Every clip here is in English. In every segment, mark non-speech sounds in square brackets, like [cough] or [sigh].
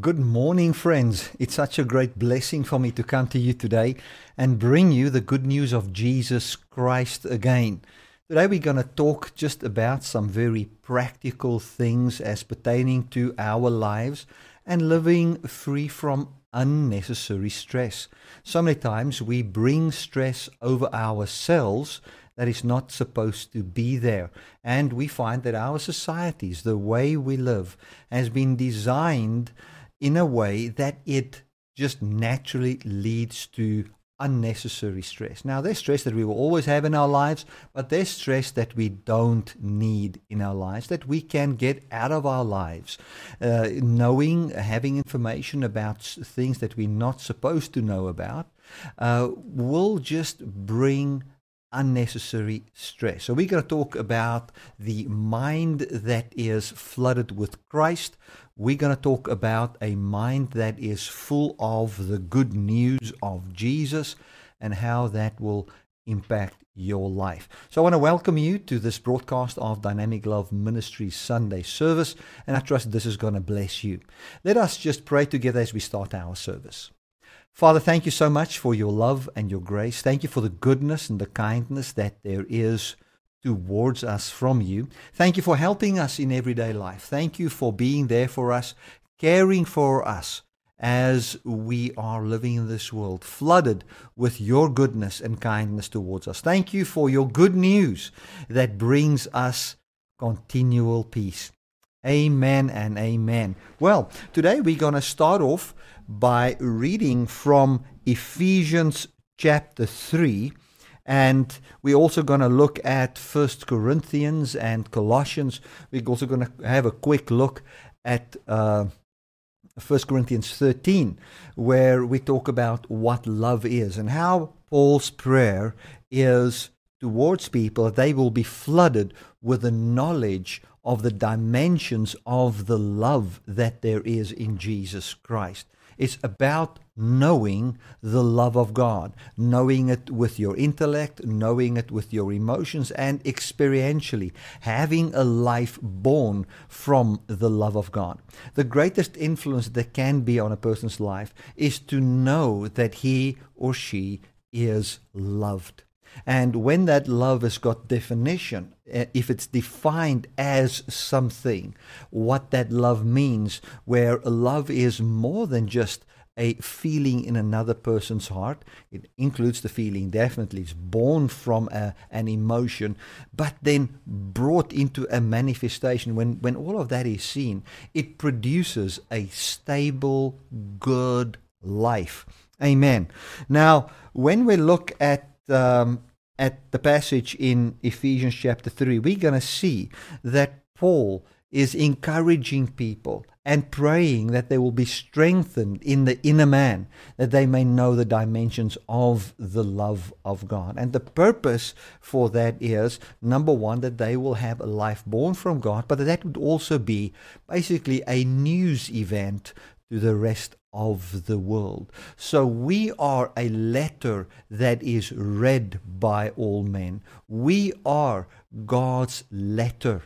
Good morning, friends. It's such a great blessing for me to come to you today and bring you the good news of Jesus Christ again. Today, we're going to talk just about some very practical things as pertaining to our lives and living free from unnecessary stress. So many times we bring stress over ourselves that is not supposed to be there. And we find that our societies, the way we live, has been designed in a way that it just naturally leads to unnecessary stress. Now, there's stress that we will always have in our lives, but there's stress that we don't need in our lives, that we can get out of our lives. Uh, knowing, having information about things that we're not supposed to know about uh, will just bring unnecessary stress. So, we're going to talk about the mind that is flooded with Christ. We're going to talk about a mind that is full of the good news of Jesus and how that will impact your life. So, I want to welcome you to this broadcast of Dynamic Love Ministry Sunday service, and I trust this is going to bless you. Let us just pray together as we start our service. Father, thank you so much for your love and your grace. Thank you for the goodness and the kindness that there is towards us from you. Thank you for helping us in everyday life. Thank you for being there for us, caring for us as we are living in this world, flooded with your goodness and kindness towards us. Thank you for your good news that brings us continual peace. Amen and amen. Well, today we're going to start off by reading from Ephesians chapter 3. And we're also going to look at First Corinthians and Colossians. We're also going to have a quick look at uh, 1 Corinthians 13, where we talk about what love is and how Paul's prayer is towards people, they will be flooded with the knowledge of the dimensions of the love that there is in Jesus Christ. It's about knowing the love of God, knowing it with your intellect, knowing it with your emotions, and experientially, having a life born from the love of God. The greatest influence that can be on a person's life is to know that he or she is loved. And when that love has got definition, eh, if it's defined as something, what that love means, where love is more than just a feeling in another person's heart. It includes the feeling, definitely. It's born from a, an emotion, but then brought into a manifestation. When, when all of that is seen, it produces a stable, good life. Amen. Now, when we look at um, at the passage in Ephesians chapter 3, we're going to see that Paul is encouraging people and praying that they will be strengthened in the inner man, that they may know the dimensions of the love of God. And the purpose for that is number one, that they will have a life born from God, but that would also be basically a news event to the rest of the world. So we are a letter that is read by all men. We are God's letter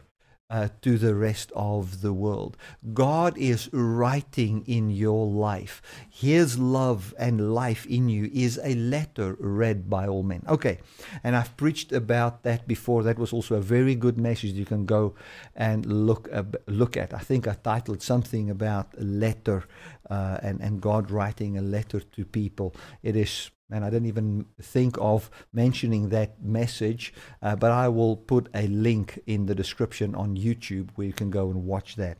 uh, to the rest of the world. God is writing in your life. His love and life in you is a letter read by all men. Okay, and I've preached about that before. That was also a very good message you can go and look uh, look at. I think I titled something about a letter uh, and and God writing a letter to people. It is and I didn't even think of mentioning that message, uh, but I will put a link in the description on YouTube where you can go and watch that.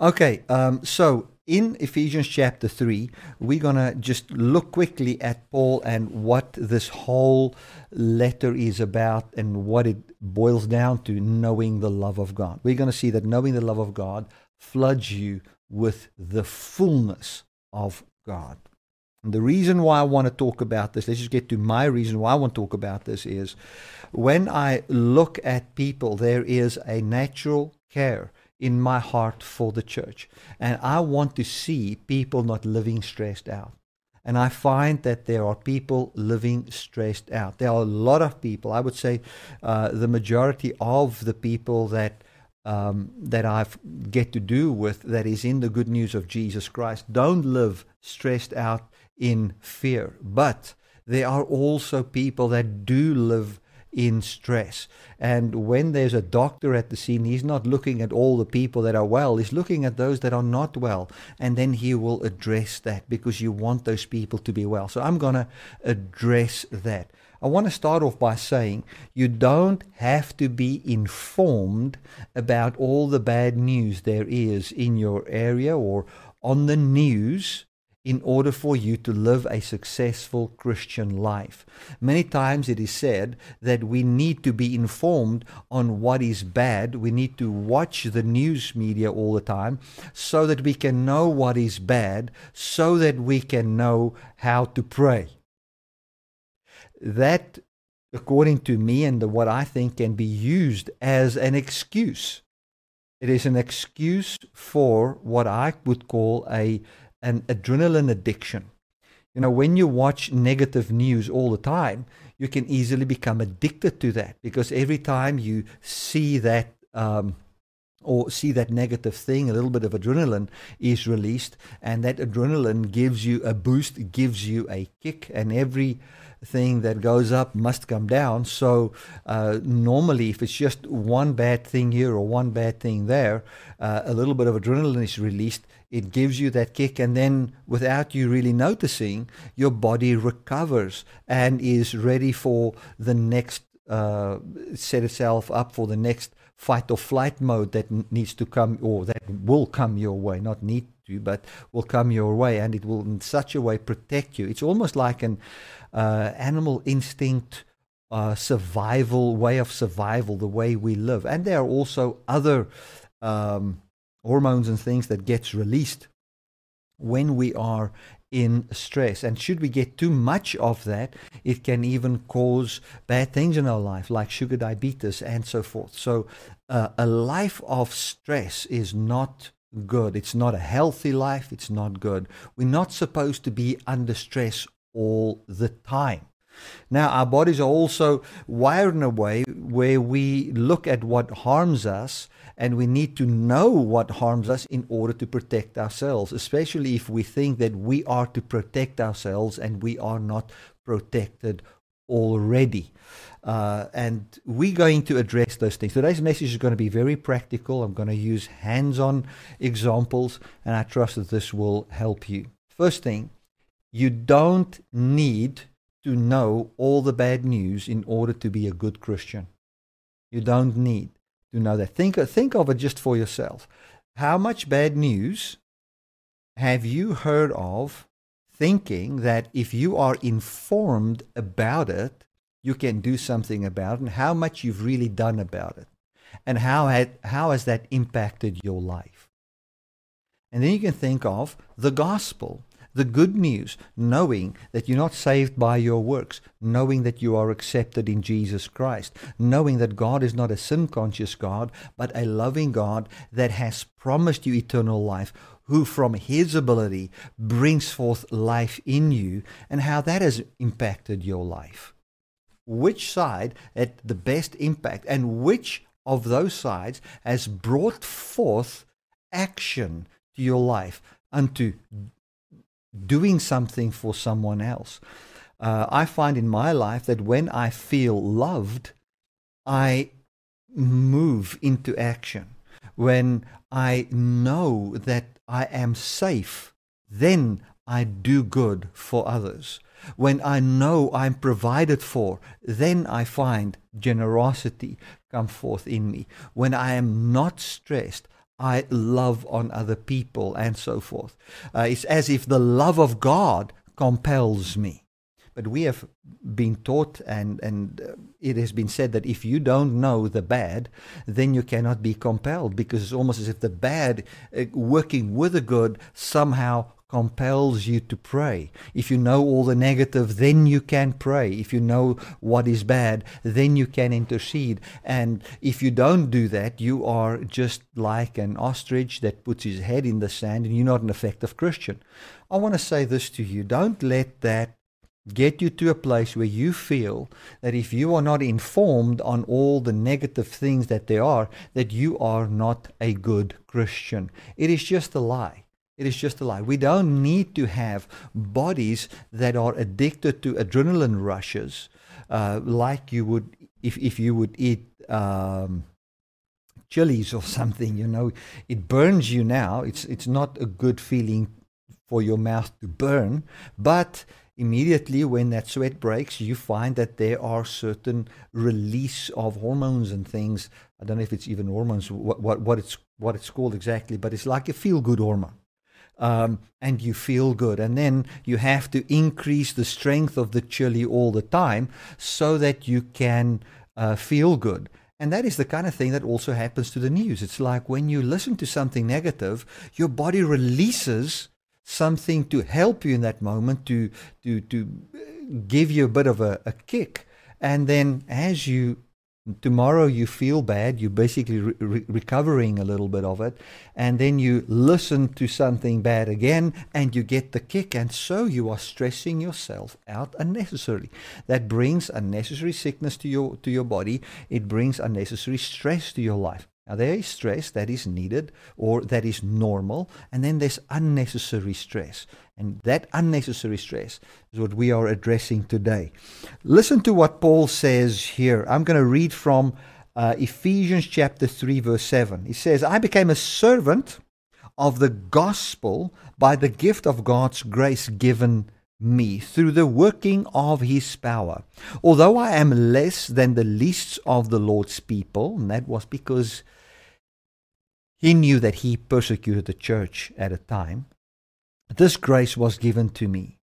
Okay, um, so in Ephesians chapter 3, we're going to just look quickly at Paul and what this whole letter is about and what it boils down to knowing the love of God. We're going to see that knowing the love of God floods you with the fullness of God. And the reason why I want to talk about this, let's just get to my reason why I want to talk about this is when I look at people, there is a natural care in my heart for the church. And I want to see people not living stressed out. And I find that there are people living stressed out. There are a lot of people, I would say uh, the majority of the people that um, that I get to do with that is in the good news of Jesus Christ. Don't live stressed out in fear. But there are also people that do live in stress. And when there's a doctor at the scene, he's not looking at all the people that are well, he's looking at those that are not well. And then he will address that because you want those people to be well. So I'm going to address that. I want to start off by saying you don't have to be informed about all the bad news there is in your area or on the news in order for you to live a successful Christian life. Many times it is said that we need to be informed on what is bad. We need to watch the news media all the time so that we can know what is bad, so that we can know how to pray that, according to me and the, what I think, can be used as an excuse. It is an excuse for what I would call a an adrenaline addiction. You know, when you watch negative news all the time, you can easily become addicted to that because every time you see that um, or see that negative thing, a little bit of adrenaline is released, and that adrenaline gives you a boost, gives you a kick, and every thing that goes up must come down. So uh, normally, if it's just one bad thing here or one bad thing there, uh, a little bit of adrenaline is released. It gives you that kick, and then without you really noticing, your body recovers and is ready for the next. Uh, set itself up for the next fight or flight mode that needs to come or that will come your way, not need to, but will come your way, and it will in such a way protect you. It's almost like an uh, animal instinct, uh, survival, way of survival, the way we live. And there are also other um, hormones and things that gets released when we are in stress. And should we get too much of that, it can even cause bad things in our life, like sugar diabetes and so forth. So, uh, a life of stress is not good. It's not a healthy life. It's not good. We're not supposed to be under stress all the time. Now, our bodies are also wired in a way where we look at what harms us and we need to know what harms us in order to protect ourselves, especially if we think that we are to protect ourselves and we are not protected already. Uh, and we're going to address those things. Today's message is going to be very practical. I'm going to use hands on examples, and I trust that this will help you. First thing, you don't need to know all the bad news in order to be a good Christian. You don't need to know that. Think, think of it just for yourself. How much bad news have you heard of thinking that if you are informed about it, you can do something about it, and how much you've really done about it? And how, had, how has that impacted your life? And then you can think of the gospel the good news, knowing that you're not saved by your works, knowing that you are accepted in Jesus Christ, knowing that God is not a sin conscious God, but a loving God that has promised you eternal life, who from his ability brings forth life in you, and how that has impacted your life. Which side had the best impact, and which of those sides has brought forth action to your life unto doing something for someone else. Uh, I find in my life that when I feel loved, I move into action. When I know that I am safe, then I do good for others. When I know I'm provided for, then I find generosity come forth in me. When I am not stressed, I love on other people and so forth. Uh, it's as if the love of God compels me. But we have been taught, and, and uh, it has been said that if you don't know the bad, then you cannot be compelled because it's almost as if the bad, uh, working with the good, somehow compels you to pray. If you know all the negative, then you can pray. If you know what is bad, then you can intercede. And if you don't do that, you are just like an ostrich that puts his head in the sand and you're not an effective Christian. I want to say this to you don't let that get you to a place where you feel that if you are not informed on all the negative things that there are, that you are not a good Christian. It is just a lie. It is just a lie. We don't need to have bodies that are addicted to adrenaline rushes, uh, like you would if if you would eat um, chilies or [laughs] something. You know, it burns you now. It's it's not a good feeling for your mouth to burn, but immediately when that sweat breaks, you find that there are certain release of hormones and things. I don't know if it's even hormones, what what, what it's what it's called exactly, but it's like a feel good hormone um, and you feel good. And then you have to increase the strength of the chili all the time so that you can uh, feel good. And that is the kind of thing that also happens to the news. It's like when you listen to something negative, your body releases something to help you in that moment to to to give you a bit of a, a kick. And then as you tomorrow you feel bad you're basically re- recovering a little bit of it and then you listen to something bad again and you get the kick and so you are stressing yourself out unnecessarily. That brings unnecessary sickness to your to your body. It brings unnecessary stress to your life. Now, there is stress that is needed or that is normal, and then there's unnecessary stress. And that unnecessary stress is what we are addressing today. Listen to what Paul says here. I'm going to read from uh, Ephesians chapter 3, verse 7. He says, I became a servant of the gospel by the gift of God's grace given me through the working of his power. Although I am less than the least of the Lord's people, and that was because he knew that he persecuted the church at a time. This grace was given to me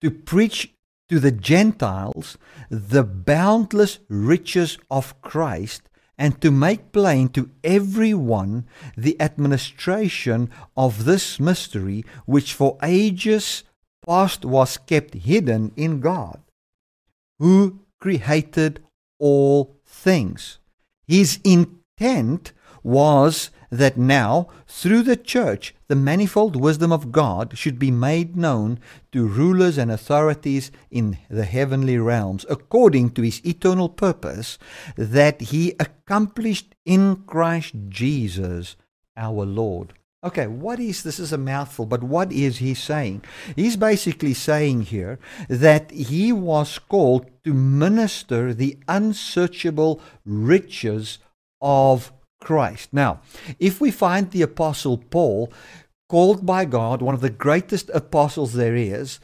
to preach to the Gentiles the boundless riches of Christ and to make plain to everyone the administration of this mystery which for ages past was kept hidden in God, who created all things. His intent was that now, through the church, the manifold wisdom of God should be made known to rulers and authorities in the heavenly realms, according to his eternal purpose that he accomplished in Christ Jesus our Lord. Okay, what is this? Is a mouthful, but what is he saying? He's basically saying here that he was called to minister the unsearchable riches of Christ. Now, if we find the Apostle Paul called by God, one of the greatest apostles there is,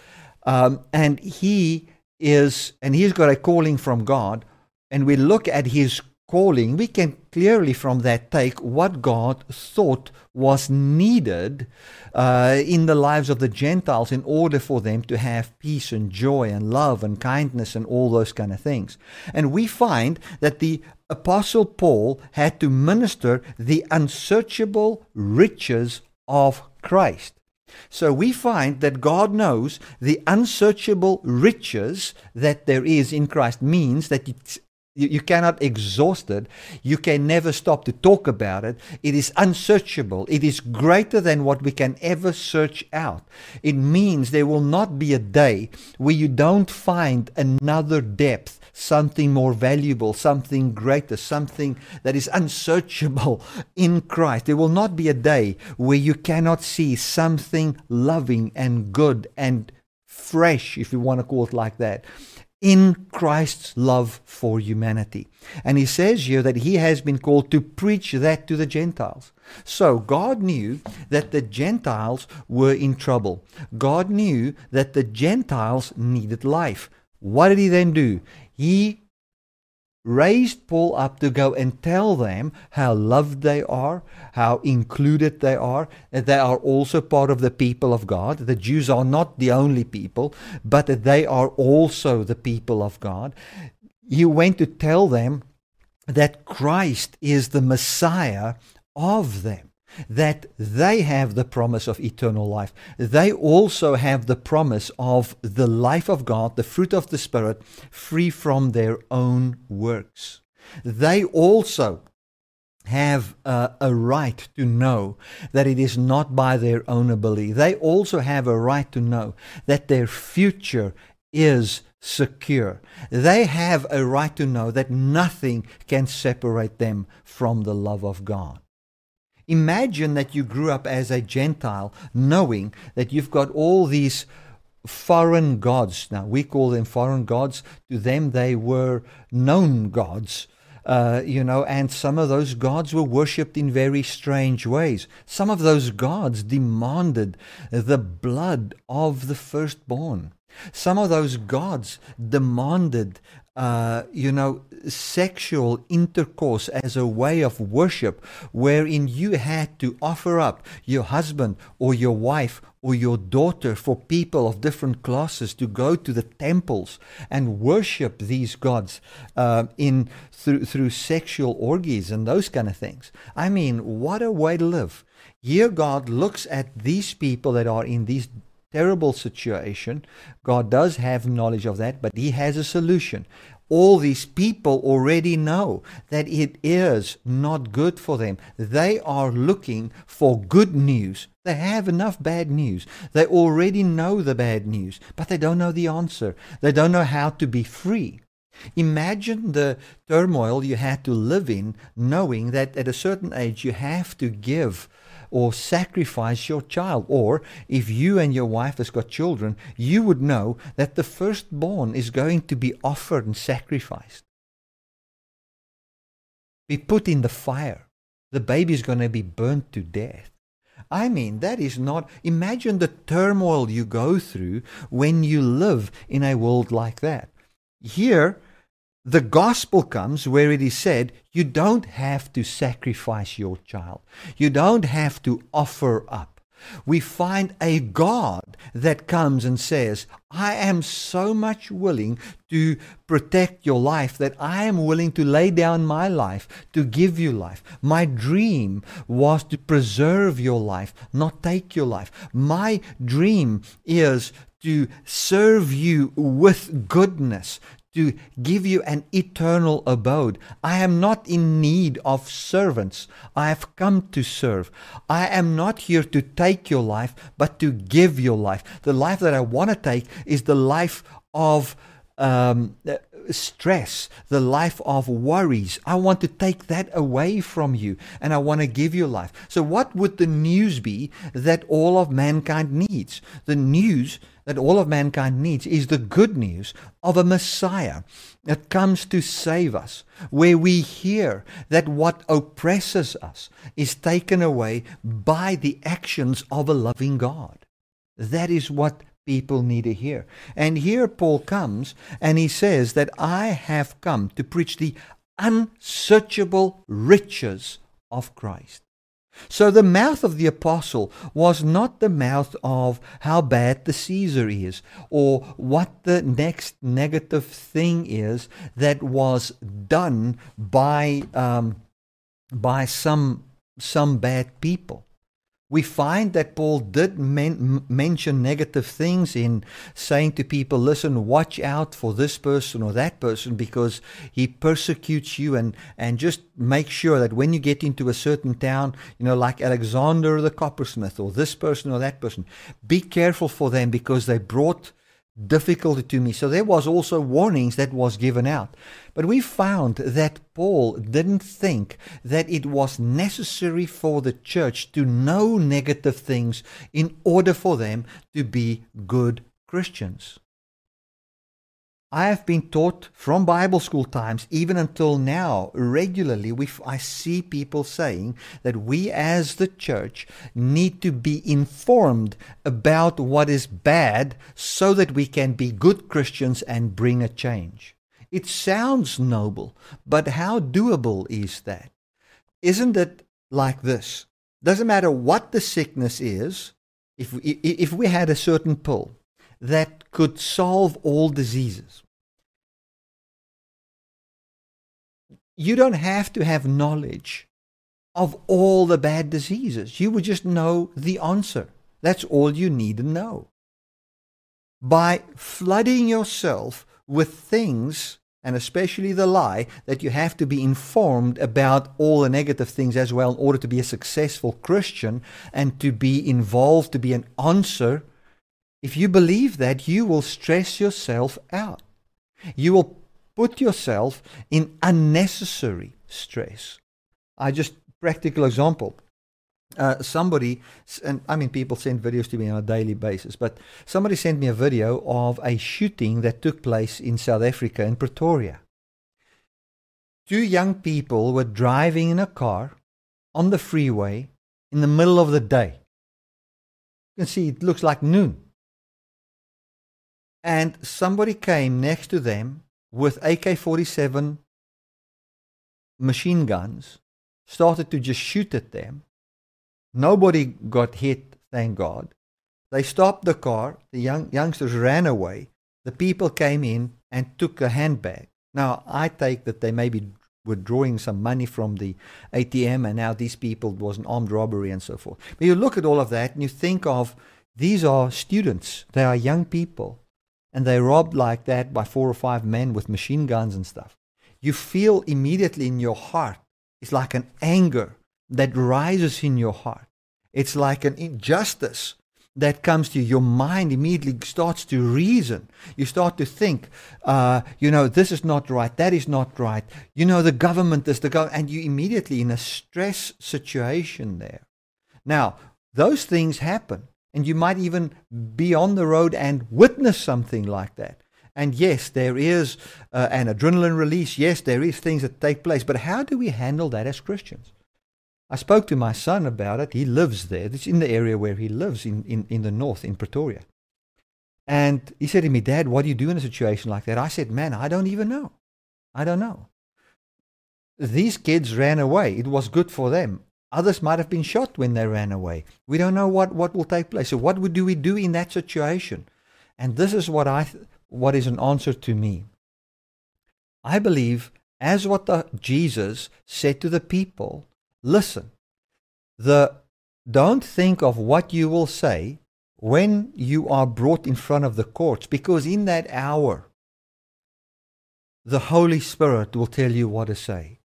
um, and he is, and he's got a calling from God, and we look at his calling, we can clearly from that take what God thought was needed uh, in the lives of the Gentiles in order for them to have peace and joy and love and kindness and all those kind of things. And we find that the Apostle Paul had to minister the unsearchable riches of Christ. So we find that God knows the unsearchable riches that there is in Christ means that it's you, you cannot exhaust it. You can never stop to talk about it. It is unsearchable. It is greater than what we can ever search out. It means there will not be a day where you don't find another depth, something more valuable, something greater, something that is unsearchable [laughs] in Christ. There will not be a day where you cannot see something loving and good and fresh, if you want to call it like that in Christ's love for humanity. And he says here that he has been called to preach that to the Gentiles. So God knew that the Gentiles were in trouble. God knew that the Gentiles needed life. What did he then do? He raised Paul up to go and tell them how loved they are, how included they are, that they are also part of the people of God. The Jews are not the only people, but that they are also the people of God. He went to tell them that Christ is the Messiah of them that they have the promise of eternal life. They also have the promise of the life of God, the fruit of the Spirit, free from their own works. They also have uh, a right to know that it is not by their own ability. They also have a right to know that their future is secure. They have a right to know that nothing can separate them from the love of God. Imagine that you grew up as a Gentile knowing that you've got all these foreign gods. Now, we call them foreign gods. To them, they were known gods. Uh, you know, and some of those gods were worshipped in very strange ways. Some of those gods demanded the blood of the firstborn. Some of those gods demanded, uh, you know, sexual intercourse as a way of worship, wherein you had to offer up your husband or your wife or your daughter for people of different classes to go to the temples and worship these gods uh, in through through sexual orgies and those kind of things. I mean, what a way to live! Here, God looks at these people that are in these terrible situation. God does have knowledge of that, but He has a solution. All these people already know that it is not good for them. They are looking for good news. They have enough bad news. They already know the bad news, but they don't know the answer. They don't know how to be free. Imagine the turmoil you had to live in knowing that at a certain age you have to give or sacrifice your child. Or if you and your wife has got children, you would know that the firstborn is going to be offered and sacrificed. Be put in the fire. The baby is going to be burnt to death. I mean, that is not. Imagine the turmoil you go through when you live in a world like that. Here, the gospel comes where it is said, you don't have to sacrifice your child. You don't have to offer up. We find a God that comes and says, I am so much willing to protect your life that I am willing to lay down my life to give you life. My dream was to preserve your life, not take your life. My dream is to serve you with goodness, to give you an eternal abode. I am not in need of servants. I have come to serve. I am not here to take your life, but to give your life. The life that I want to take is the life of um, stress, the life of worries. I want to take that away from you and I want to give you life. So, what would the news be that all of mankind needs? The news that all of mankind needs is the good news of a Messiah that comes to save us, where we hear that what oppresses us is taken away by the actions of a loving God. That is what people need to hear. And here Paul comes and he says that I have come to preach the unsearchable riches of Christ. So the mouth of the apostle was not the mouth of how bad the Caesar is or what the next negative thing is that was done by um, by some some bad people we find that Paul did men- mention negative things in saying to people, listen, watch out for this person or that person because he persecutes you and, and just make sure that when you get into a certain town, you know, like Alexander the coppersmith or this person or that person, be careful for them because they brought difficulty to me. So there was also warnings that was given out. But we found that Paul didn't think that it was necessary for the church to know negative things in order for them to be good Christians. I have been taught from Bible school times, even until now, regularly, we, I see people saying that we as the church need to be informed about what is bad so that we can be good Christians and bring a change. It sounds noble, but how doable is that? Isn't it like this? Doesn't matter what the sickness is, if we, if we had a certain pill that could solve all diseases. You don't have to have knowledge of all the bad diseases. You would just know the answer. That's all you need to know. By flooding yourself with things, and especially the lie, that you have to be informed about all the negative things as well in order to be a successful Christian and to be involved, to be an answer if you believe that, you will stress yourself out. You will put yourself in unnecessary stress. I just practical example. Uh, somebody, and I mean, people send videos to me on a daily basis, but somebody sent me a video of a shooting that took place in South Africa in Pretoria. Two young people were driving in a car on the freeway in the middle of the day. You can see it looks like noon. And somebody came next to them with AK 47 machine guns, started to just shoot at them. Nobody got hit, thank God. They stopped the car, the young, youngsters ran away. The people came in and took a handbag. Now, I take that they maybe were drawing some money from the ATM, and now these people was an armed robbery and so forth. But you look at all of that and you think of these are students, they are young people and they robbed like that by four or five men with machine guns and stuff, you feel immediately in your heart, it's like an anger that rises in your heart. It's like an injustice that comes to you. Your mind immediately starts to reason. You start to think, uh, you know, this is not right, that is not right. You know, the government is the government, and you immediately in a stress situation there. Now, those things happen. And you might even be on the road and witness something like that. And yes, there is uh, an adrenaline release. Yes, there is things that take place. But how do we handle that as Christians? I spoke to my son about it. He lives there. It's in the area where he lives in, in, in the north, in Pretoria. And he said to me, Dad, what do you do in a situation like that? I said, Man, I don't even know. I don't know. These kids ran away. It was good for them. Others might have been shot when they ran away. We don't know what, what will take place. So what do we do in that situation? And this is what I what is an answer to me. I believe as what the, Jesus said to the people, listen, the don't think of what you will say when you are brought in front of the courts because in that hour the Holy Spirit will tell you what to say.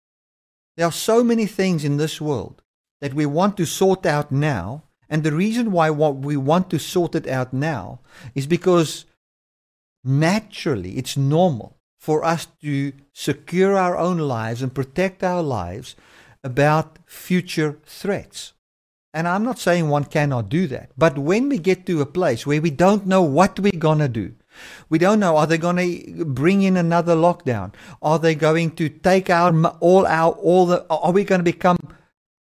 There are so many things in this world that we want to sort out now. And the reason why what we want to sort it out now is because naturally it's normal for us to secure our own lives and protect our lives about future threats. And I'm not saying one cannot do that. But when we get to a place where we don't know what we're going to do, we don't know. Are they going to bring in another lockdown? Are they going to take out all our all the? Are we going to become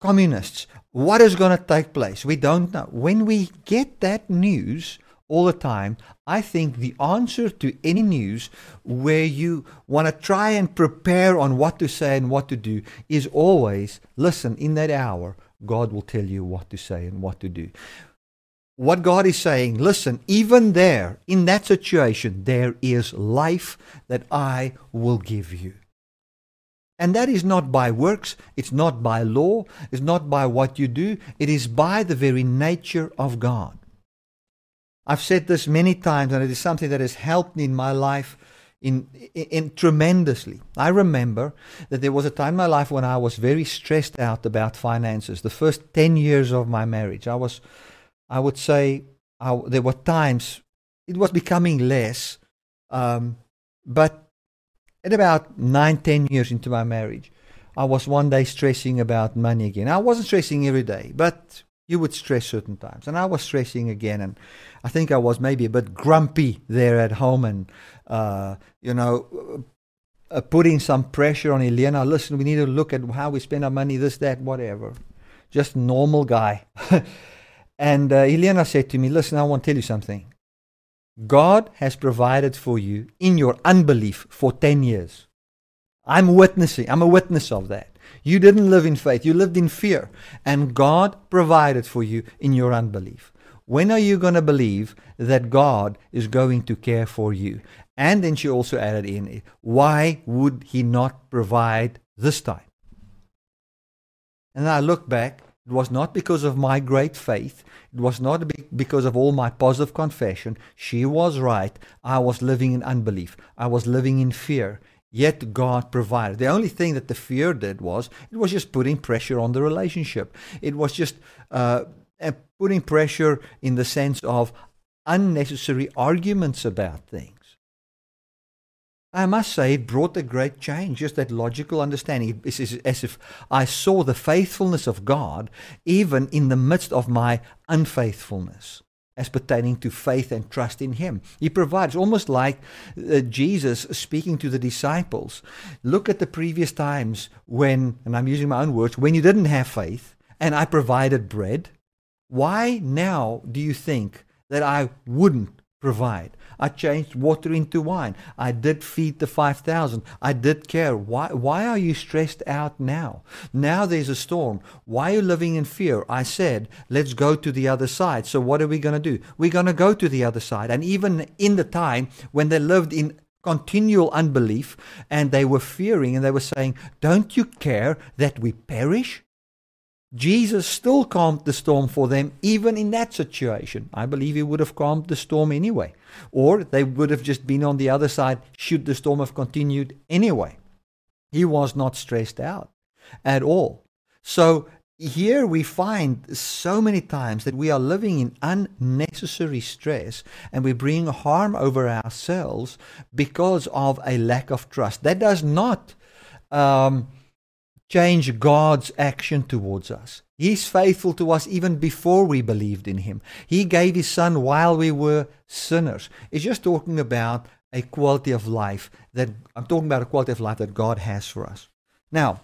communists. What is going to take place? We don't know. When we get that news all the time, I think the answer to any news where you want to try and prepare on what to say and what to do is always listen, in that hour, God will tell you what to say and what to do. What God is saying, listen, even there, in that situation, there is life that I will give you. And that is not by works, it's not by law, it's not by what you do, it is by the very nature of God. I've said this many times, and it is something that has helped me in my life in, in, in, tremendously. I remember that there was a time in my life when I was very stressed out about finances. The first 10 years of my marriage, I was, I would say, I, there were times it was becoming less, um, but at about nine, ten years into my marriage, I was one day stressing about money again. I wasn't stressing every day, but you would stress certain times. And I was stressing again. And I think I was maybe a bit grumpy there at home and, uh, you know, uh, putting some pressure on Elena. Listen, we need to look at how we spend our money, this, that, whatever. Just normal guy. [laughs] and uh, Elena said to me, Listen, I want to tell you something. God has provided for you in your unbelief for 10 years. I'm witnessing, I'm a witness of that. You didn't live in faith, you lived in fear. And God provided for you in your unbelief. When are you going to believe that God is going to care for you? And then she also added in, why would He not provide this time? And I look back it was not because of my great faith. It was not because of all my positive confession. She was right. I was living in unbelief. I was living in fear. Yet God provided. The only thing that the fear did was it was just putting pressure on the relationship. It was just uh, putting pressure in the sense of unnecessary arguments about things. I must say, it brought a great change, just that logical understanding. It's as if I saw the faithfulness of God even in the midst of my unfaithfulness as pertaining to faith and trust in Him. He provides, almost like uh, Jesus speaking to the disciples. Look at the previous times when, and I'm using my own words, when you didn't have faith and I provided bread. Why now do you think that I wouldn't provide? I changed water into wine. I did feed the 5,000. I did care. Why, why are you stressed out now? Now there's a storm. Why are you living in fear? I said, let's go to the other side. So what are we going to do? We're going to go to the other side. And even in the time when they lived in continual unbelief and they were fearing and they were saying, Don't you care that we perish? Jesus still calmed the storm for them, even in that situation. I believe he would have calmed the storm anyway. Or they would have just been on the other side should the storm have continued anyway. He was not stressed out at all. So here we find so many times that we are living in unnecessary stress and we bring harm over ourselves because of a lack of trust. That does not. Um, change God's action towards us. He's faithful to us even before we believed in Him. He gave His Son while we were sinners. It's just talking about a quality of life that I'm talking about a quality of life that God has for us. Now,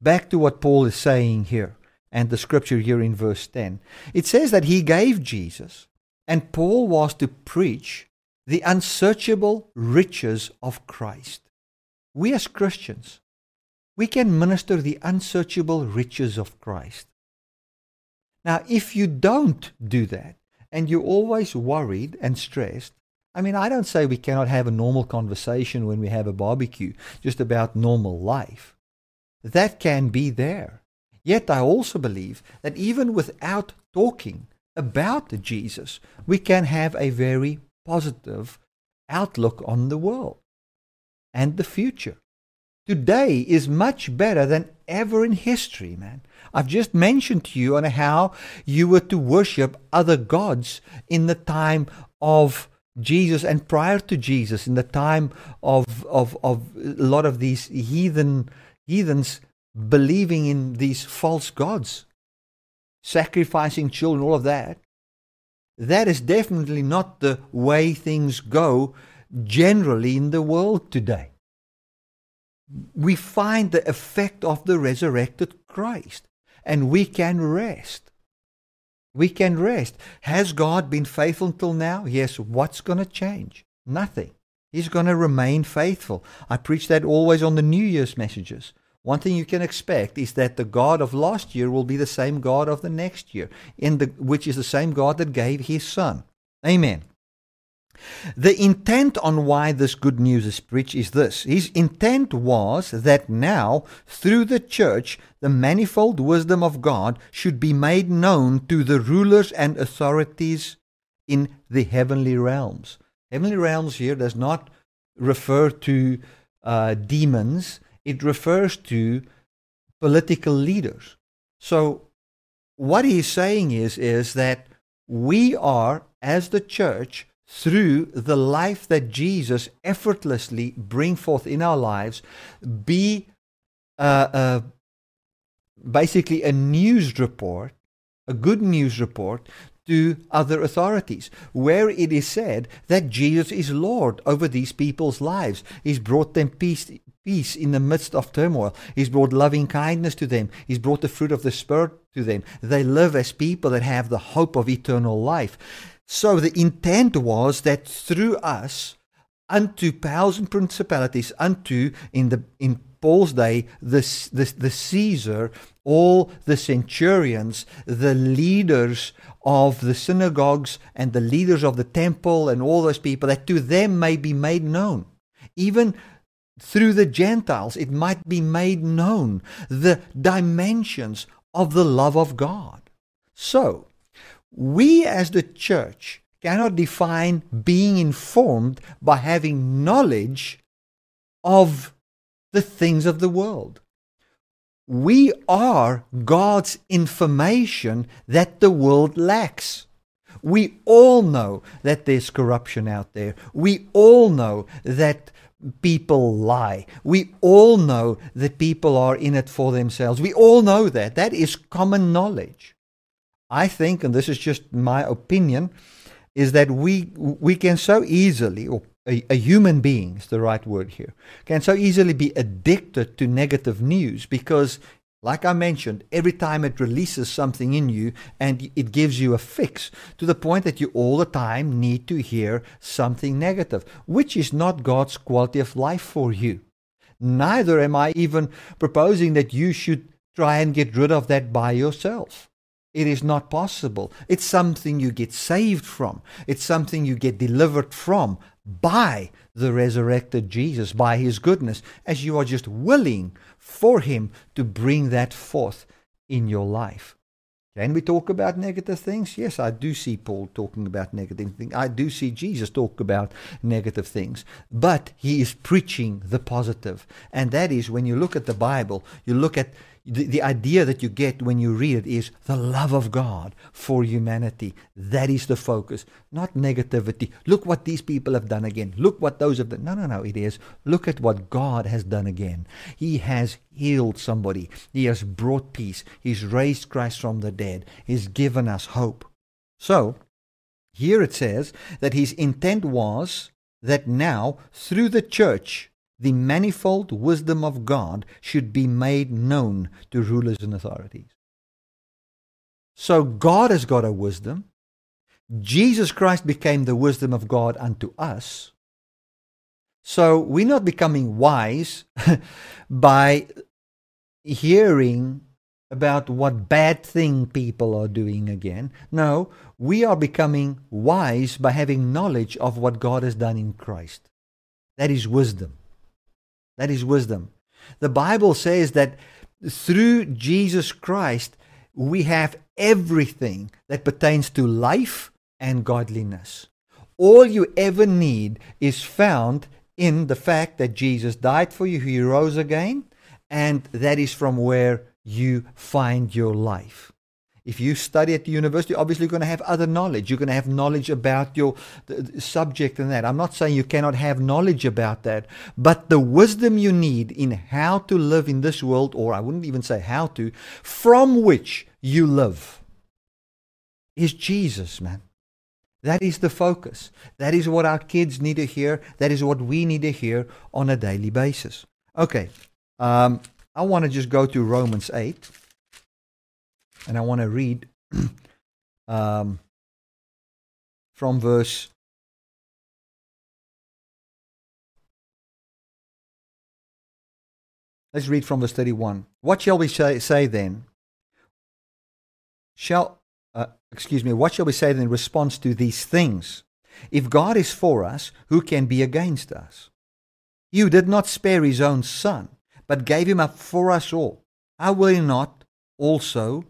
back to what Paul is saying here and the scripture here in verse 10. It says that He gave Jesus, and Paul was to preach the unsearchable riches of Christ. We as Christians, we can minister the unsearchable riches of Christ. Now, if you don't do that, and you're always worried and stressed, I mean, I don't say we cannot have a normal conversation when we have a barbecue, just about normal life. That can be there. Yet I also believe that even without talking about Jesus, we can have a very positive outlook on the world and the future today is much better than ever in history, man. I've just mentioned to you on how you were to worship other gods in the time of Jesus and prior to Jesus, in the time of, of, of a lot of these heathen heathens believing in these false gods, sacrificing children, all of that. That is definitely not the way things go generally in the world today we find the effect of the resurrected Christ and we can rest. We can rest. Has God been faithful until now? Yes. What's going to change? Nothing. He's going to remain faithful. I preach that always on the New Year's messages. One thing you can expect is that the God of last year will be the same God of the next year, in the, which is the same God that gave his Son. Amen. The intent on why this good news is preached is this. His intent was that now, through the church, the manifold wisdom of God should be made known to the rulers and authorities in the heavenly realms. Heavenly realms here does not refer to uh, demons, it refers to political leaders. So, what he's saying is, is that we are, as the church, through the life that Jesus effortlessly bring forth in our lives, be uh, uh, basically a news report, a good news report to other authorities, where it is said that Jesus is Lord over these people's lives. He's brought them peace, peace in the midst of turmoil. He's brought loving kindness to them. He's brought the fruit of the Spirit to them. They live as people that have the hope of eternal life. So the intent was that through us, unto powers and principalities, unto in the in Paul's day, the, the, the Caesar, all the centurions, the leaders of the synagogues and the leaders of the temple and all those people, that to them may be made known. Even through the Gentiles, it might be made known the dimensions of the love of God. So, we as the church cannot define being informed by having knowledge of the things of the world. We are God's information that the world lacks. We all know that there's corruption out there. We all know that people lie. We all know that people are in it for themselves. We all know that. That is common knowledge. I think, and this is just my opinion, is that we we can so easily, or a, a, human being is the right word here, can so easily be addicted to negative news because, like I mentioned, every time it releases something in you and it gives you a fix to the point that you all the time need to hear something negative, which is not God's quality of life for you. Neither am I even proposing that you should try and get rid of that by yourself. It is not possible. It's something you get saved from. It's something you get delivered from by the resurrected Jesus, by his goodness, as you are just willing for him to bring that forth in your life. Can we talk about negative things? Yes, I do see Paul talking about negative things. I do see Jesus talk about negative things. But he is preaching the positive. And that is when you look at the Bible, you look at the, the idea that you get when you read it is the love of God for humanity. That is the focus, not negativity. Look what these people have done again. Look what those have done. No, no, no. It is look at what God has done again. He has healed somebody, He has brought peace, He's raised Christ from the dead, He's given us hope. So, here it says that His intent was that now, through the church, the manifold wisdom of God should be made known to rulers and authorities. So God has got a wisdom. Jesus Christ became the wisdom of God unto us. So we're not becoming wise [laughs] by hearing about what bad thing people are doing again. No, we are becoming wise by having knowledge of what God has done in Christ. That is wisdom. That is wisdom. The Bible says that through Jesus Christ, we have everything that pertains to life and godliness. All you ever need is found in the fact that Jesus died for you, he rose again, and that is from where you find your life. If you study at the university, obviously you're going to have other knowledge. You're going to have knowledge about your subject and that. I'm not saying you cannot have knowledge about that, but the wisdom you need in how to live in this world, or I wouldn't even say how to, from which you live, is Jesus, man. That is the focus. That is what our kids need to hear. That is what we need to hear on a daily basis. Okay, um, I want to just go to Romans 8 and I want to read [clears throat] um, from verse Let's read from verse 31. What shall we say, say then? Shall, uh, excuse me, what shall we say then in response to these things? If God is for us, who can be against us? You did not spare his own son, but gave him up for us all. How will he not also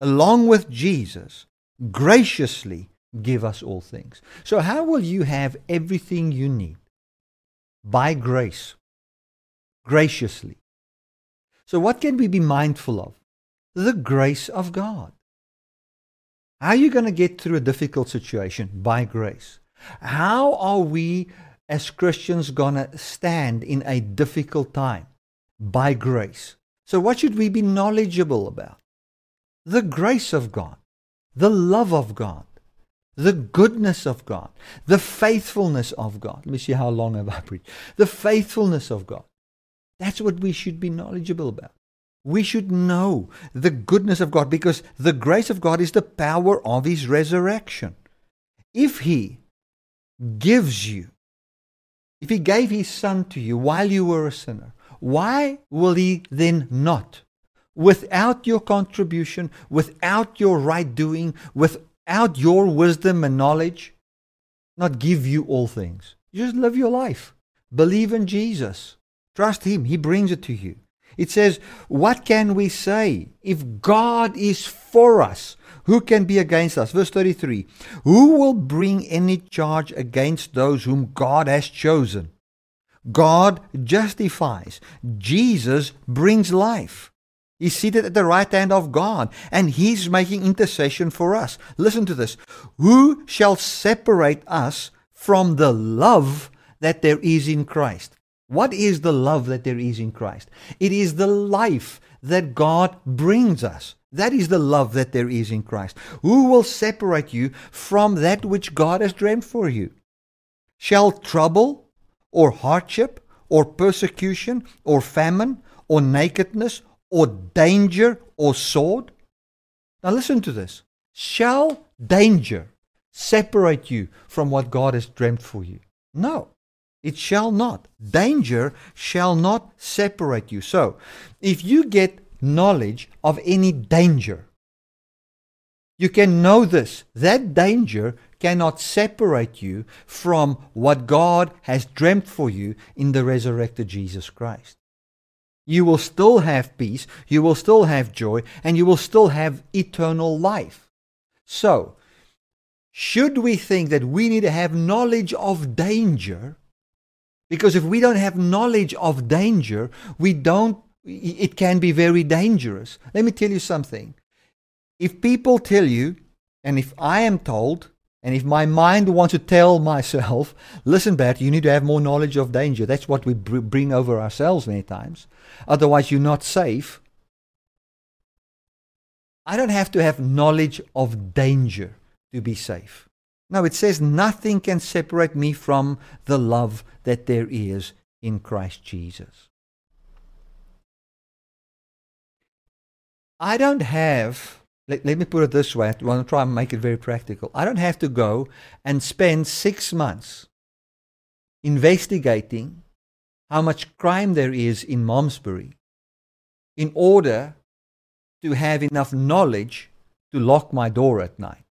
along with Jesus, graciously give us all things. So, how will you have everything you need? By grace, graciously. So, what can we be mindful of? The grace of God. How are you going to get through a difficult situation? By grace. How are we as Christians going to stand in a difficult time? By grace. So, what should we be knowledgeable about? The grace of God, the love of God, the goodness of God, the faithfulness of God. Let me see how long have I preached. The faithfulness of God. That's what we should be knowledgeable about. We should know the goodness of God because the grace of God is the power of His resurrection. If He gives you, if He gave His Son to you while you were a sinner, why will He then not without your contribution, without your right doing, without your wisdom and knowledge, not give you all things. Just live your life. Believe in Jesus. Trust Him. He brings it to you. It says, What can we say? If God is for us, who can be against us? Verse 33 Who will bring any charge against those whom God has chosen? God justifies. Jesus brings life. He's seated at the right hand of God, and He's making intercession for us. Listen to this. Who shall separate us from the love that there is in Christ? What is the love that there is in Christ? It is the life that God brings us. That is the love that there is in Christ. Who will separate you from that which God has dreamed for you? Shall trouble, or hardship, or persecution, or famine, or nakedness, or danger, or sword? Now listen to this. Shall danger separate you from what God has dreamt for you? No. It shall not. Danger shall not separate you. So, if you get knowledge of any danger, you can know this. That danger cannot separate you from what God has dreamt for you in the resurrected Jesus Christ. You will still have peace, you will still have joy, and you will still have eternal life. So, should we think that we need to have knowledge of danger because if we don't have knowledge of danger, we don't, it can be very dangerous. Let me tell you something. If people tell you, and if I am told, and if my mind wants to tell myself, [laughs] listen, Bert, you need to have more knowledge of danger. That's what we bring over ourselves many times. Otherwise, you're not safe. I don't have to have knowledge of danger to be safe. No, it says, Nothing can separate me from the love that there is in Christ Jesus. I don't have, let, let me put it this way, I want to try and make it very practical. I don't have to go and spend six months investigating how much crime there is in Malmesbury in order to have enough knowledge to lock my door at night.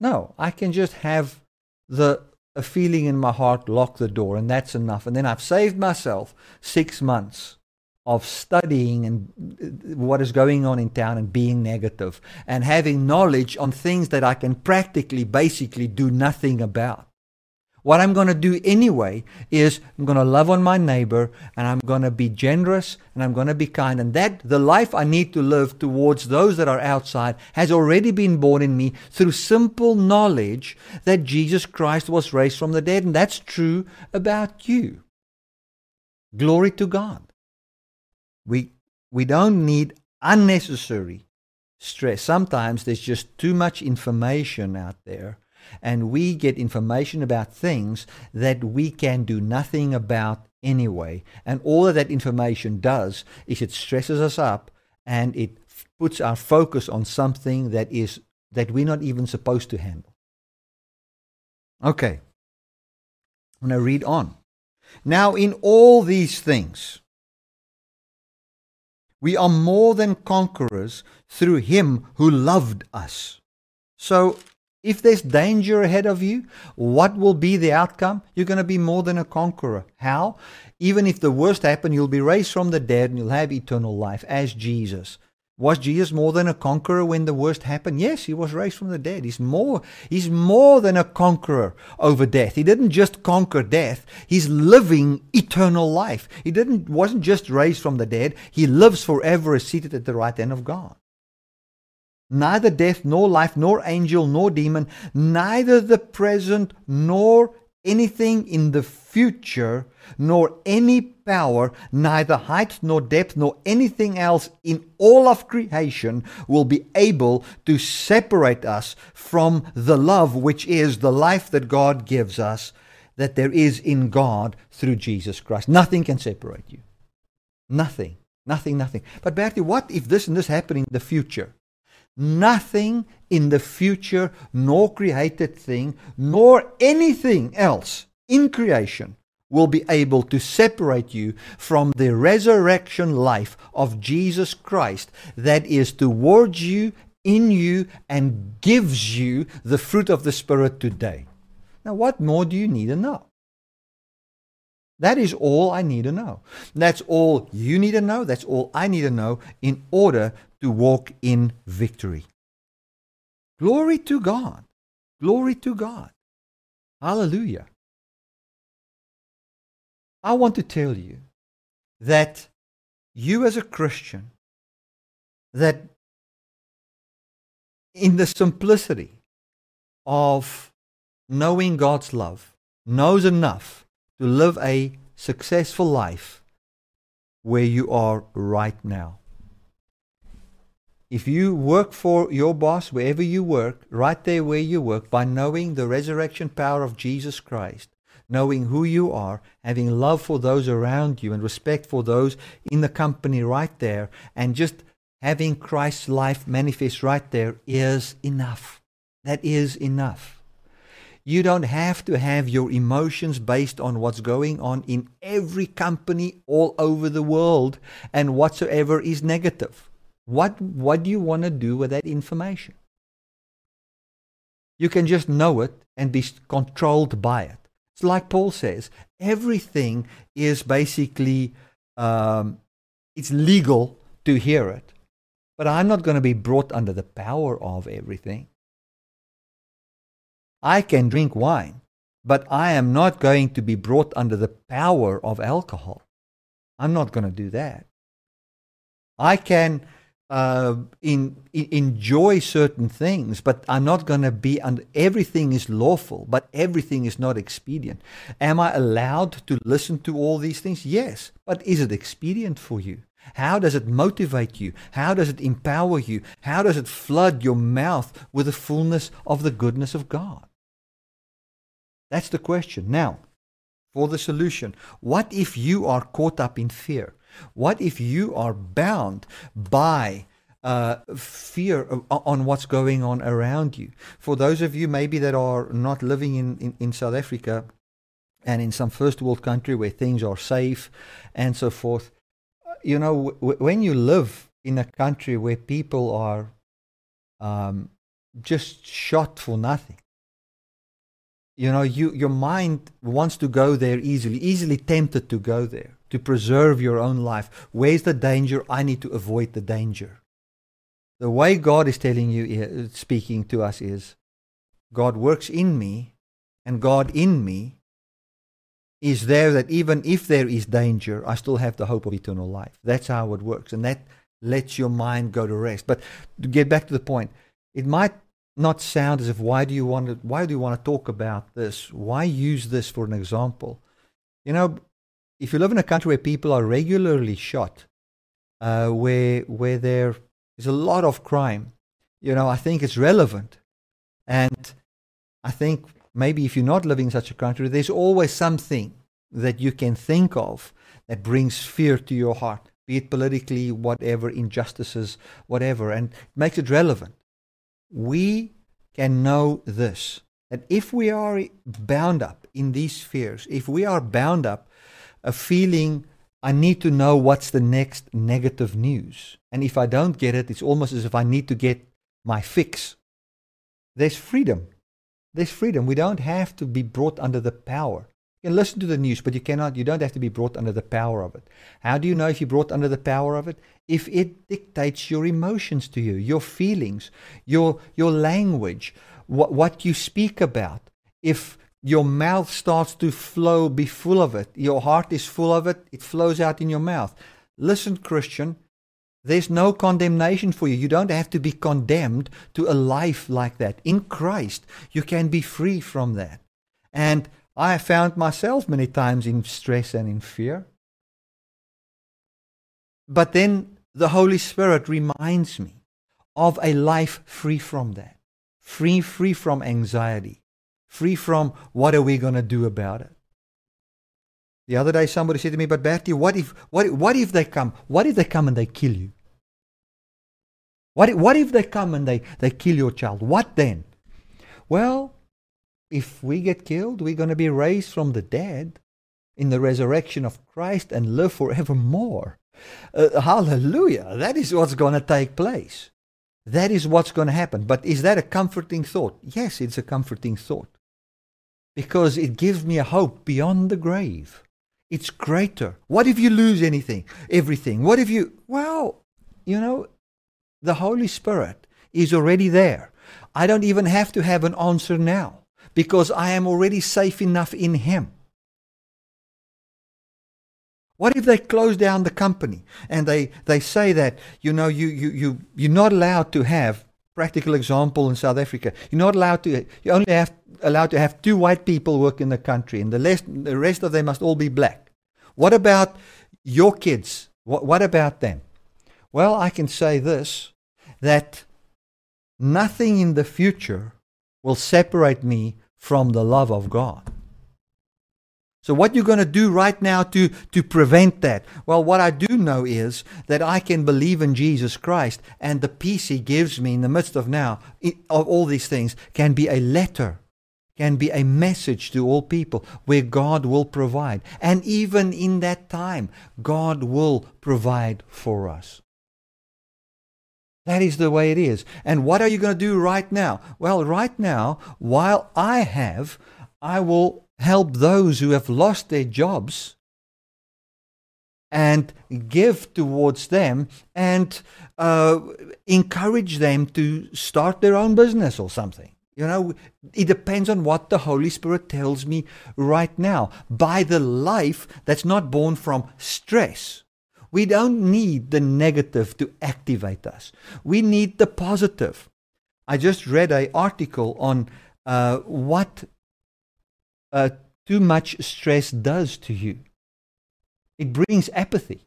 No, I can just have the a feeling in my heart lock the door, and that's enough. And then I've saved myself six months of studying and uh, what is going on in town and being negative and having knowledge on things that I can practically, basically do nothing about. What I'm going to do anyway is I'm going to love on my neighbor and I'm going to be generous and I'm going to be kind. And that the life I need to live towards those that are outside has already been born in me through simple knowledge that Jesus Christ was raised from the dead. And that's true about you. Glory to God. We, we don't need unnecessary stress. Sometimes there's just too much information out there and we get information about things that we can do nothing about anyway. And all that information does is it stresses us up and it puts our focus on something that is that we're not even supposed to handle. Okay. I'm going to read on. Now, in all these things, we are more than conquerors through him who loved us. So, if there's danger ahead of you, what will be the outcome? You're going to be more than a conqueror. How? Even if the worst happens, you'll be raised from the dead and you'll have eternal life as Jesus. Was Jesus more than a conqueror when the worst happened? Yes, he was raised from the dead. He's more, he's more than a conqueror over death. He didn't just conquer death, he's living eternal life. He didn't wasn't just raised from the dead, he lives forever seated at the right hand of God neither death, nor life, nor angel, nor demon, neither the present, nor anything in the future, nor any power, neither height nor depth, nor anything else in all of creation will be able to separate us from the love which is the life that God gives us, that there is in God through Jesus Christ. Nothing can separate you. Nothing. Nothing, nothing. But Bertie, what if this and this happen in the future? Nothing in the future, nor created thing, nor anything else in creation will be able to separate you from the resurrection life of Jesus Christ that is towards you, in you, and gives you the fruit of the Spirit today. Now, what more do you need to know? That is all I need to know. That's all you need to know. That's all I need to know in order to walk in victory. Glory to God. Glory to God. Hallelujah. I want to tell you that you as a Christian that in the simplicity of knowing God's love, knows enough to live a successful life where you are right now. If you work for your boss wherever you work, right there where you work, by knowing the resurrection power of Jesus Christ, knowing who you are, having love for those around you and respect for those in the company right there, and just having Christ's life manifest right there is enough. That is enough. You don't have to have your emotions based on what's going on in every company all over the world and whatsoever is negative. What, what do you want to do with that information? You can just know it and be controlled by it. It's like Paul says, everything is basically, um, it's legal to hear it. But I'm not going to be brought under the power of everything. I can drink wine, but I am not going to be brought under the power of alcohol. I'm not going to do that. I can uh, in, in, enjoy certain things, but I'm not going to be under everything is lawful, but everything is not expedient. Am I allowed to listen to all these things? Yes, but is it expedient for you? How does it motivate you? How does it empower you? How does it flood your mouth with the fullness of the goodness of God? That's the question. Now, for the solution, what if you are caught up in fear? What if you are bound by uh, fear on what's going on around you? For those of you maybe that are not living in, in, in South Africa and in some first world country where things are safe and so forth, uh, you know, w- when you live in a country where people are um, just shot for nothing, you know, you, your mind wants to go there easily, easily tempted to go there to preserve your own life. Where's the danger? I need to avoid the danger. The way God is telling you, eh, speaking to us, is God works in me, and God in me is there that even if there is danger, I still have the hope of eternal life. That's how it works. And that lets your mind go to rest. But to get back to the point, it might not sound as if why do you want to why do you want to talk about this? Why use this for an example? You know, if you live in a country where people are regularly shot, uh, where where there is a lot of crime, you know, I think it's relevant, and I think maybe if you're not living in such a country, there's always something that you can think of that brings fear to your heart, be it politically, whatever, injustices, whatever, and makes it relevant. We can know this that if we are bound up in these fears, if we are bound up a feeling I need to know what's the next negative news. And if I don't get it, it's almost as if I need to get my fix. There's freedom. There's freedom. We don't have to be brought under the power. You can listen to the news, but you cannot, you don't have to be brought under the power of it. How do you know if you're brought under the power of it? If it dictates your emotions to you, your feelings, your, your language, what, what you speak about. If your mouth starts to flow, be full of it. Your heart is full of it, it flows out in your mouth. Listen, Christian, there's no condemnation for you. You don't have to be condemned to a life like that. In Christ, you can be free from that. And I have found myself many times in stress and in fear. But then the Holy Spirit reminds me of a life free from that, free, free from anxiety, free from what are we going to do about it. The other day, somebody said to me, "But Bertie, what if what what if they come? What if they come and they kill you? What if, what if they come and they they kill your child? What then?" Well, if we get killed, we're going to be raised from the dead in the resurrection of Christ and live forevermore. Uh, hallelujah! That is what's going to take place. That is what's going to happen. But is that a comforting thought? Yes, it's a comforting thought because it gives me a hope beyond the grave. It's greater. What if you lose anything, everything? What if you, well, you know, the Holy Spirit is already there. I don't even have to have an answer now because I am already safe enough in Him. What if they close down the company and they, they say that, you know, you, you, you, you're not allowed to have, practical example in South Africa, you're not allowed to, you only have allowed to have two white people work in the country and the rest, the rest of them must all be black. What about your kids? What, what about them? Well, I can say this that nothing in the future will separate me from the love of God. So, what you're going to do right now to, to prevent that? Well, what I do know is that I can believe in Jesus Christ, and the peace He gives me in the midst of now, of all these things, can be a letter, can be a message to all people where God will provide. And even in that time, God will provide for us. That is the way it is. And what are you going to do right now? Well, right now, while I have, I will help those who have lost their jobs and give towards them and uh, encourage them to start their own business or something. You know, it depends on what the Holy Spirit tells me right now. By the life that's not born from stress. We don't need the negative to activate us. We need the positive. I just read an article on uh, what uh, too much stress does to you. It brings apathy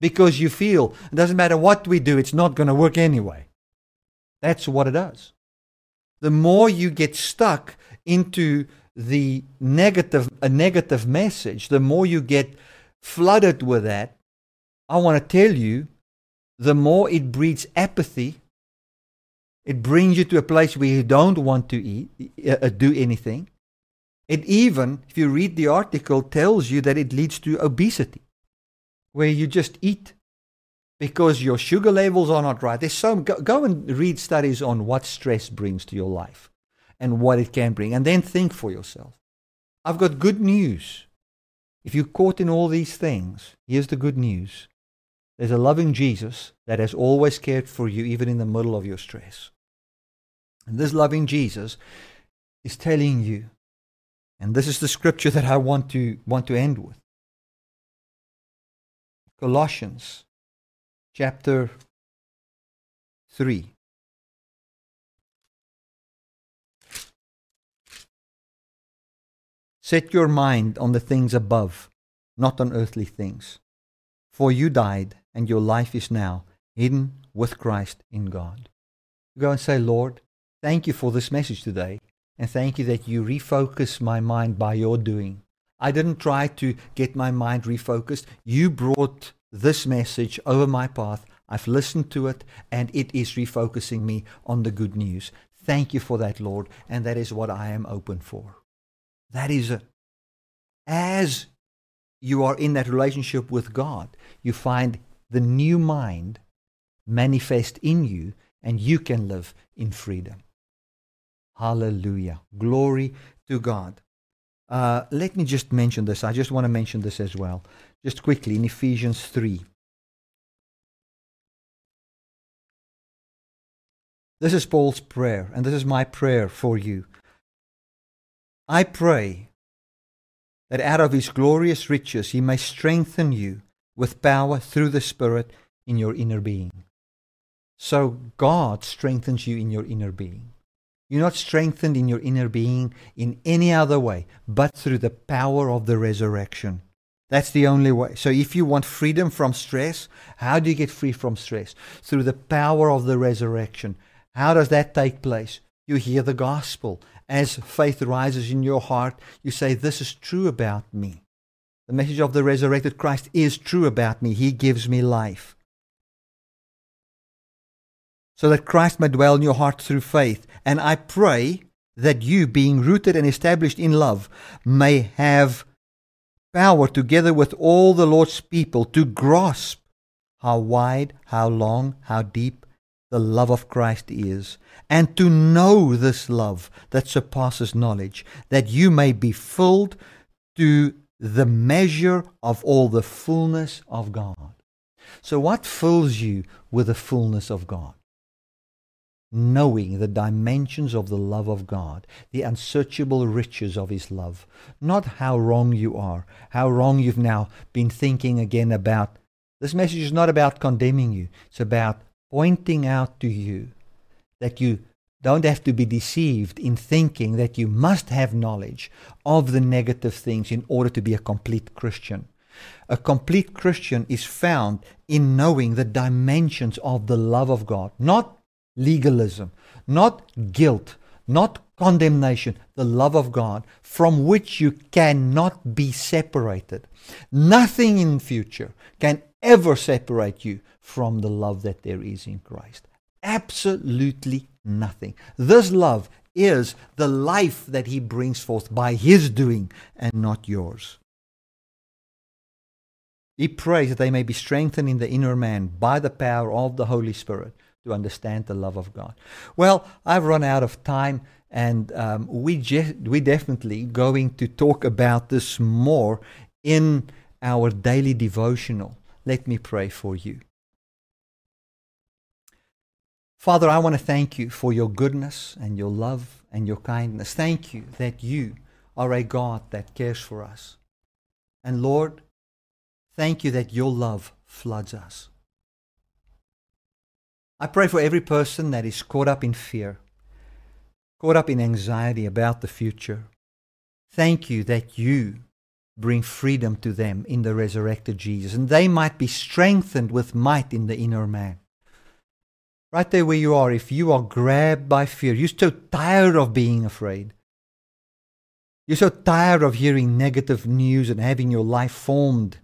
because you feel it doesn't matter what we do, it's not going to work anyway. That's what it does. The more you get stuck into the negative, a negative message, the more you get flooded with that. I want to tell you, the more it breeds apathy, it brings you to a place where you don't want to eat, uh, do anything. It even, if you read the article, tells you that it leads to obesity, where you just eat because your sugar levels are not right. There's so go, go and read studies on what stress brings to your life and what it can bring, and then think for yourself. I've got good news. If you're caught in all these things, here's the good news. There's a loving Jesus that has always cared for you, even in the middle of your stress. And this loving Jesus is telling you and this is the scripture that I want to want to end with. Colossians chapter 3. Set your mind on the things above, not on earthly things. For you died, and your life is now hidden with Christ in God. Go and say, Lord, thank you for this message today. And thank you that you refocus my mind by your doing. I didn't try to get my mind refocused. You brought this message over my path. I've listened to it, and it is refocusing me on the good news. Thank you for that, Lord, and that is what I am open for. That is it. As you are in that relationship with God, you find the new mind manifest in you, and you can live in freedom. Hallelujah. Glory to God. Uh, let me just mention this. I just want to mention this as well. Just quickly in Ephesians 3. This is Paul's prayer, and this is my prayer for you. I pray that out of his glorious riches he may strengthen you with power through the Spirit in your inner being. So God strengthens you in your inner being. You're not strengthened in your inner being in any other way but through the power of the resurrection. That's the only way. So, if you want freedom from stress, how do you get free from stress? Through the power of the resurrection. How does that take place? You hear the gospel. As faith rises in your heart, you say, This is true about me. The message of the resurrected Christ is true about me. He gives me life so that Christ may dwell in your heart through faith. And I pray that you, being rooted and established in love, may have power together with all the Lord's people to grasp how wide, how long, how deep the love of Christ is, and to know this love that surpasses knowledge, that you may be filled to the measure of all the fullness of God. So, what fills you with the fullness of God? knowing the dimensions of the love of God, the unsearchable riches of His love. Not how wrong you are, how wrong you've now been thinking again about. This message is not about condemning you, it's about pointing out to you that you don't have to be deceived in thinking that you must have knowledge of the negative things in order to be a complete Christian. A complete Christian is found in knowing the dimensions of the love of God, not legalism, not guilt, not condemnation, the love of God from which you cannot be separated. Nothing in future can ever separate you from the love that there is in Christ. Absolutely nothing. This love is the life that he brings forth by his doing and not yours. He prays that they may be strengthened in the inner man by the power of the Holy Spirit to understand the love of God. Well, I've run out of time, and um, we je- we definitely going to talk about this more in our daily devotional. Let me pray for you. Father, I want to thank you for your goodness and your love and your kindness. Thank you that you are a God that cares for us. And Lord, thank you that your love floods us. I pray for every person that is caught up in fear, caught up in anxiety about the future. Thank you that you bring freedom to them in the resurrected Jesus, and they might be strengthened with might in the inner man. Right there where you are, if you are grabbed by fear, you're so tired of being afraid. You're so tired of hearing negative news and having your life formed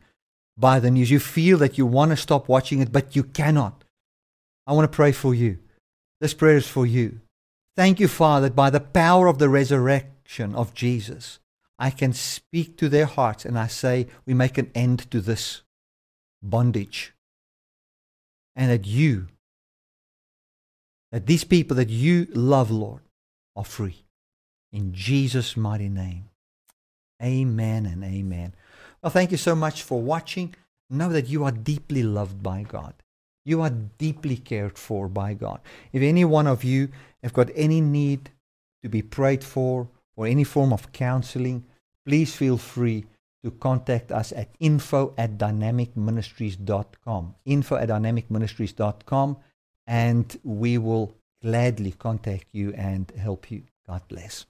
by the news. You feel that you want to stop watching it, but you cannot. I want to pray for you. This prayer is for you. Thank you, Father, that by the power of the resurrection of Jesus, I can speak to their hearts and I say, we make an end to this bondage. And that you that these people that you love, Lord, are free. In Jesus' mighty name. Amen and amen. Well, thank you so much for watching. Know that you are deeply loved by God. You are deeply cared for by God. If any one of you have got any need to be prayed for or any form of counseling, please feel free to contact us at info at dynamicministries.com. Info at dynamicministries.com and we will gladly contact you and help you. God bless.